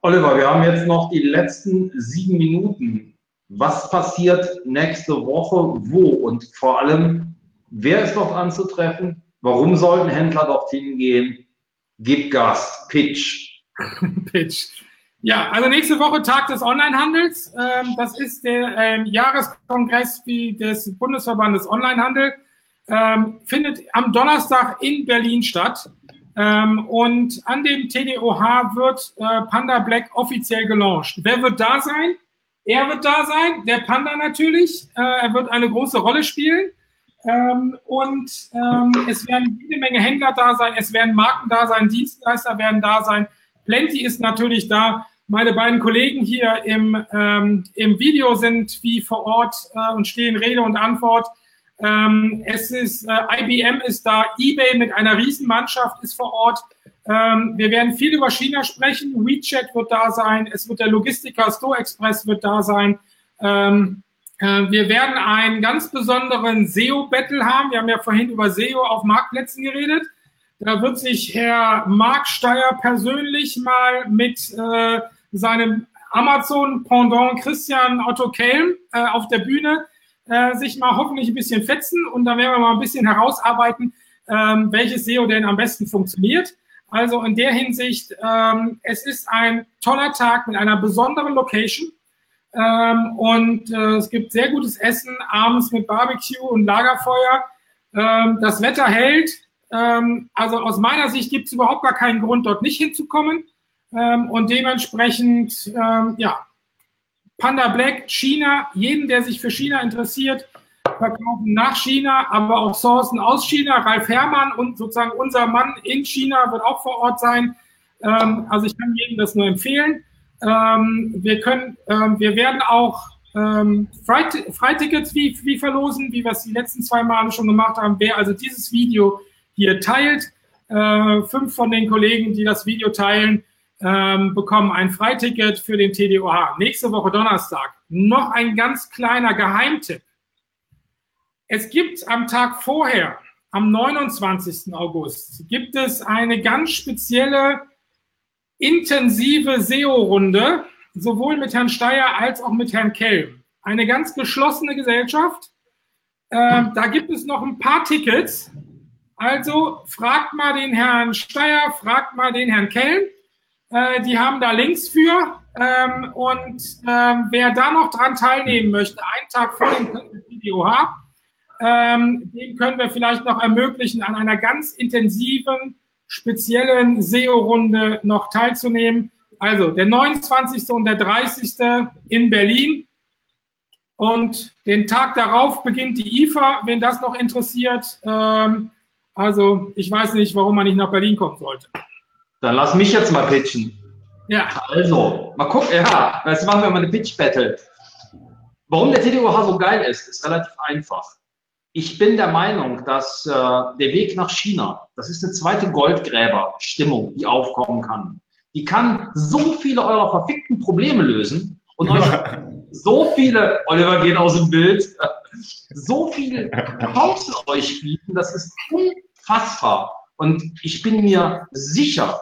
Oliver, wir haben jetzt noch die letzten sieben Minuten. Was passiert nächste Woche, wo und vor allem, wer ist dort anzutreffen? Warum sollten Händler dorthin gehen? Gib Gas, Pitch. Pitch. Ja, also nächste Woche Tag des Onlinehandels. Ähm, das ist der ähm, Jahreskongress des Bundesverbandes Onlinehandel. Ähm, findet am Donnerstag in Berlin statt. Ähm, und an dem TDOH wird äh, Panda Black offiziell gelauncht. Wer wird da sein? Er wird da sein, der Panda natürlich. Äh, er wird eine große Rolle spielen. Ähm, und ähm, es werden jede Menge Händler da sein, es werden Marken da sein, Dienstleister werden da sein. Plenty ist natürlich da. Meine beiden Kollegen hier im, ähm, im Video sind wie vor Ort äh, und stehen Rede und Antwort. Ähm, es ist, äh, IBM ist da, eBay mit einer Riesenmannschaft ist vor Ort. Ähm, wir werden viel über China sprechen. WeChat wird da sein. Es wird der Logistiker Store Express wird da sein. Ähm, äh, wir werden einen ganz besonderen SEO-Battle haben. Wir haben ja vorhin über SEO auf Marktplätzen geredet. Da wird sich Herr Mark Steyer persönlich mal mit äh, seinem Amazon-Pendant Christian Otto Kelm äh, auf der Bühne äh, sich mal hoffentlich ein bisschen fetzen und dann werden wir mal ein bisschen herausarbeiten, ähm, welches SEO denn am besten funktioniert. Also in der Hinsicht, ähm, es ist ein toller Tag mit einer besonderen Location. Ähm, und äh, es gibt sehr gutes Essen abends mit Barbecue und Lagerfeuer. Ähm, das Wetter hält. Ähm, also aus meiner Sicht gibt es überhaupt gar keinen Grund, dort nicht hinzukommen. Ähm, und dementsprechend, ähm, ja, Panda Black, China, jeden, der sich für China interessiert, verkaufen nach China, aber auch Sourcen aus China. Ralf Herrmann und sozusagen unser Mann in China wird auch vor Ort sein. Ähm, also ich kann jedem das nur empfehlen. Ähm, wir können, ähm, wir werden auch ähm, Freitickets wie, wie verlosen, wie wir es die letzten zwei Male schon gemacht haben. Wer also dieses Video hier teilt, äh, fünf von den Kollegen, die das Video teilen, ähm, bekommen ein Freiticket für den TDOH. Nächste Woche Donnerstag. Noch ein ganz kleiner Geheimtipp. Es gibt am Tag vorher, am 29. August, gibt es eine ganz spezielle intensive SEO-Runde, sowohl mit Herrn Steyer als auch mit Herrn Kelm. Eine ganz geschlossene Gesellschaft. Ähm, da gibt es noch ein paar Tickets. Also fragt mal den Herrn Steyer, fragt mal den Herrn Kelm. Äh, die haben da Links für. Ähm, und ähm, wer da noch dran teilnehmen möchte, einen Tag vor dem VDOH, ähm, den können wir vielleicht noch ermöglichen, an einer ganz intensiven, speziellen SEO-Runde noch teilzunehmen. Also der 29. und der 30. in Berlin. Und den Tag darauf beginnt die IFA, wenn das noch interessiert. Ähm, also ich weiß nicht, warum man nicht nach Berlin kommen sollte. Dann lass mich jetzt mal pitchen. Ja. Also, mal gucken, ja, jetzt machen wir mal eine Pitch-Battle. Warum der TDOH so geil ist, ist relativ einfach. Ich bin der Meinung, dass äh, der Weg nach China, das ist eine zweite Goldgräber-Stimmung, die aufkommen kann. Die kann so viele eurer verfickten Probleme lösen und euch so viele, Oliver geht aus dem Bild, so viele Chancen euch bieten, das ist unfassbar. Und ich bin mir sicher,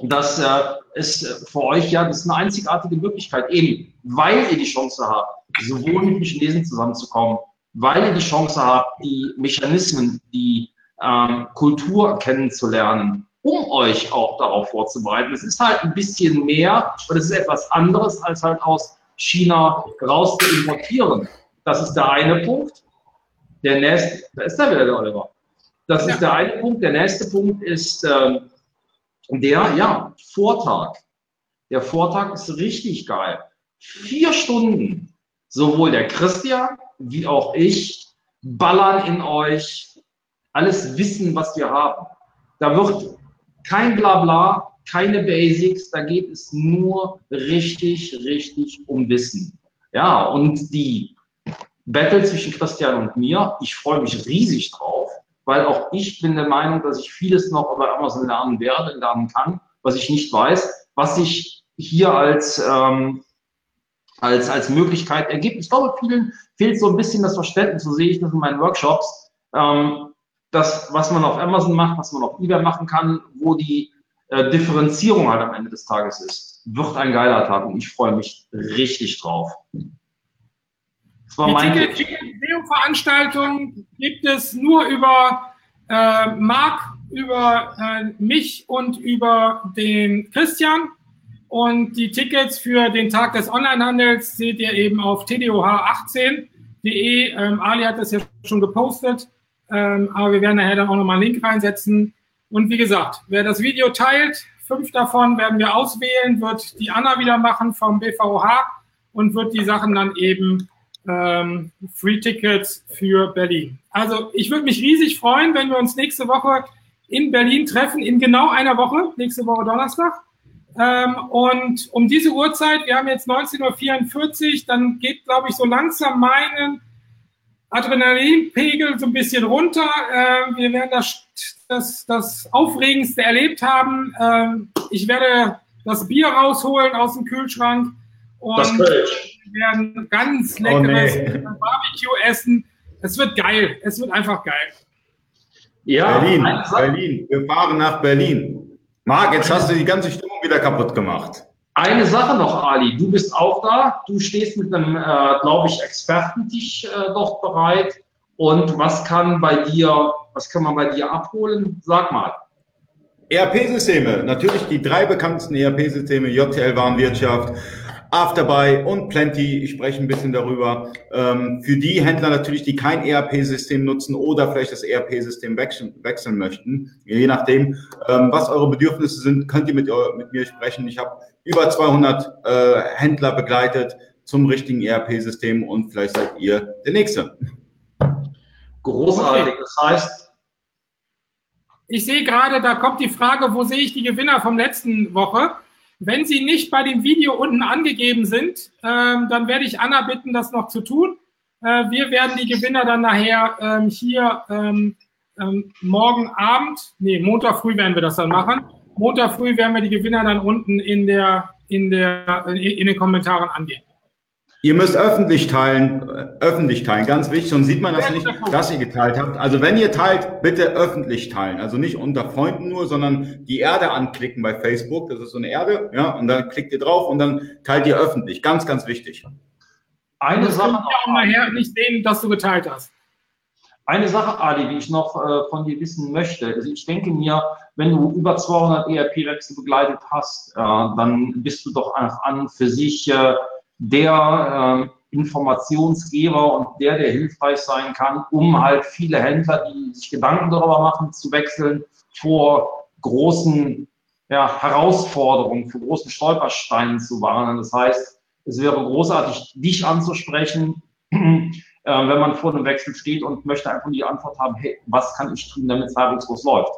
dass äh, es für euch ja, das ist eine einzigartige Möglichkeit, eben weil ihr die Chance habt, sowohl mit den Chinesen zusammenzukommen, weil ihr die Chance habt, die Mechanismen, die ähm, Kultur kennenzulernen, um euch auch darauf vorzubereiten. Es ist halt ein bisschen mehr und es ist etwas anderes, als halt aus China raus zu importieren. Das ist der eine Punkt. Der nächste, da ist da wieder der Oliver. Das ja. ist der eine Punkt. Der nächste Punkt ist, ähm, der, ja, Vortag. Der Vortag ist richtig geil. Vier Stunden, sowohl der Christian wie auch ich, ballern in euch alles Wissen, was wir haben. Da wird kein Blabla, keine Basics, da geht es nur richtig, richtig um Wissen. Ja, und die Battle zwischen Christian und mir, ich freue mich riesig drauf weil auch ich bin der Meinung, dass ich vieles noch bei Amazon lernen werde, lernen kann, was ich nicht weiß, was sich hier als, ähm, als, als Möglichkeit ergibt. Ich glaube, vielen fehlt so ein bisschen das Verständnis, so sehe ich das in meinen Workshops, ähm, das, was man auf Amazon macht, was man auf eBay machen kann, wo die äh, Differenzierung halt am Ende des Tages ist, wird ein geiler Tag und ich freue mich richtig drauf. Das war mein Die Video-Veranstaltung gibt es nur über äh, Marc, über äh, mich und über den Christian. Und die Tickets für den Tag des Onlinehandels seht ihr eben auf tdoh18.de. Ähm, Ali hat das ja schon gepostet, ähm, aber wir werden nachher dann auch nochmal einen Link reinsetzen. Und wie gesagt, wer das Video teilt, fünf davon werden wir auswählen, wird die Anna wieder machen vom BVH und wird die Sachen dann eben ähm, Free Tickets für Berlin. Also ich würde mich riesig freuen, wenn wir uns nächste Woche in Berlin treffen, in genau einer Woche, nächste Woche Donnerstag. Ähm, und um diese Uhrzeit, wir haben jetzt 19.44 Uhr, dann geht, glaube ich, so langsam meinen Adrenalinpegel so ein bisschen runter. Äh, wir werden das, das, das Aufregendste erlebt haben. Äh, ich werde das Bier rausholen aus dem Kühlschrank. Und das Kölsch werden ganz oh, leckeres oh, nee. Barbecue essen. Es wird geil. Es wird einfach geil. Ja, Berlin, Berlin. Wir fahren nach Berlin. Marc, jetzt hast du die ganze Stimmung wieder kaputt gemacht. Eine Sache noch, Ali, du bist auch da. Du stehst mit einem, äh, glaube ich, Expertentisch äh, dort bereit. Und was kann bei dir, was kann man bei dir abholen? Sag mal. ERP-Systeme, natürlich die drei bekanntesten ERP-Systeme, JTL Warenwirtschaft, Afterbuy und Plenty, ich spreche ein bisschen darüber. Ähm, für die Händler natürlich, die kein ERP-System nutzen oder vielleicht das ERP-System wechseln, wechseln, möchten, je nachdem, ähm, was eure Bedürfnisse sind, könnt ihr mit, mit mir sprechen. Ich habe über 200 äh, Händler begleitet zum richtigen ERP-System und vielleicht seid ihr der Nächste. Großartig. Das heißt, ich sehe gerade, da kommt die Frage, wo sehe ich die Gewinner vom letzten Woche? Wenn sie nicht bei dem Video unten angegeben sind, ähm, dann werde ich Anna bitten, das noch zu tun. Äh, wir werden die Gewinner dann nachher ähm, hier ähm, ähm, morgen Abend, nee, Montag früh werden wir das dann machen. Montag früh werden wir die Gewinner dann unten in der, in der, in den Kommentaren angeben. Ihr müsst öffentlich teilen, äh, öffentlich teilen, ganz wichtig, sonst sieht man das nicht, dass ihr geteilt habt. Also wenn ihr teilt, bitte öffentlich teilen. Also nicht unter Freunden nur, sondern die Erde anklicken bei Facebook. Das ist so eine Erde, ja, und dann klickt ihr drauf und dann teilt ihr öffentlich. Ganz, ganz wichtig. Eine das Sache. Ich auch nachher nicht sehen, dass du geteilt hast. Eine Sache, Ali, die ich noch äh, von dir wissen möchte. Also ich denke mir, wenn du über 200 ERP-Wechsel begleitet hast, äh, dann bist du doch einfach an für sich äh, der äh, Informationsgeber und der, der hilfreich sein kann, um halt viele Händler, die sich Gedanken darüber machen, zu wechseln, vor großen ja, Herausforderungen, vor großen Stolpersteinen zu warnen. Das heißt, es wäre großartig, dich anzusprechen, äh, wenn man vor einem Wechsel steht und möchte einfach die Antwort haben, hey, was kann ich tun, damit es reibungslos läuft?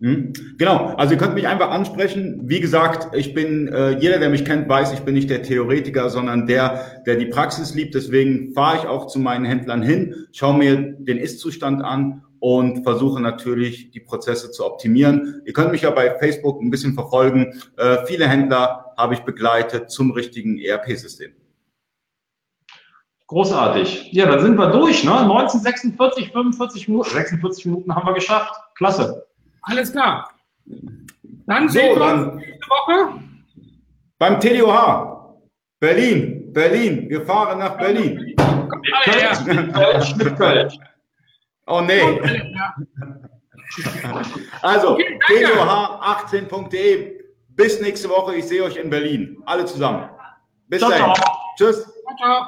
Hm? Genau, also ihr könnt mich einfach ansprechen. Wie gesagt, ich bin, äh, jeder, der mich kennt, weiß, ich bin nicht der Theoretiker, sondern der, der die Praxis liebt. Deswegen fahre ich auch zu meinen Händlern hin, schaue mir den Ist-Zustand an und versuche natürlich, die Prozesse zu optimieren. Ihr könnt mich ja bei Facebook ein bisschen verfolgen. Äh, viele Händler habe ich begleitet zum richtigen ERP-System. Großartig. Ja, dann sind wir durch, ne? 1946, 45 Minuten, 46 Minuten haben wir geschafft. Klasse. Alles klar. Dann so, sehen wir uns nächste Woche. Beim TDOH. Berlin, Berlin. Wir fahren nach Berlin. Kommt alle her. Oh nee. Also, TDOH18.de. Bis nächste Woche. Ich sehe euch in Berlin. Alle zusammen. Bis ciao, dahin. Ciao. Tschüss. Ciao, ciao.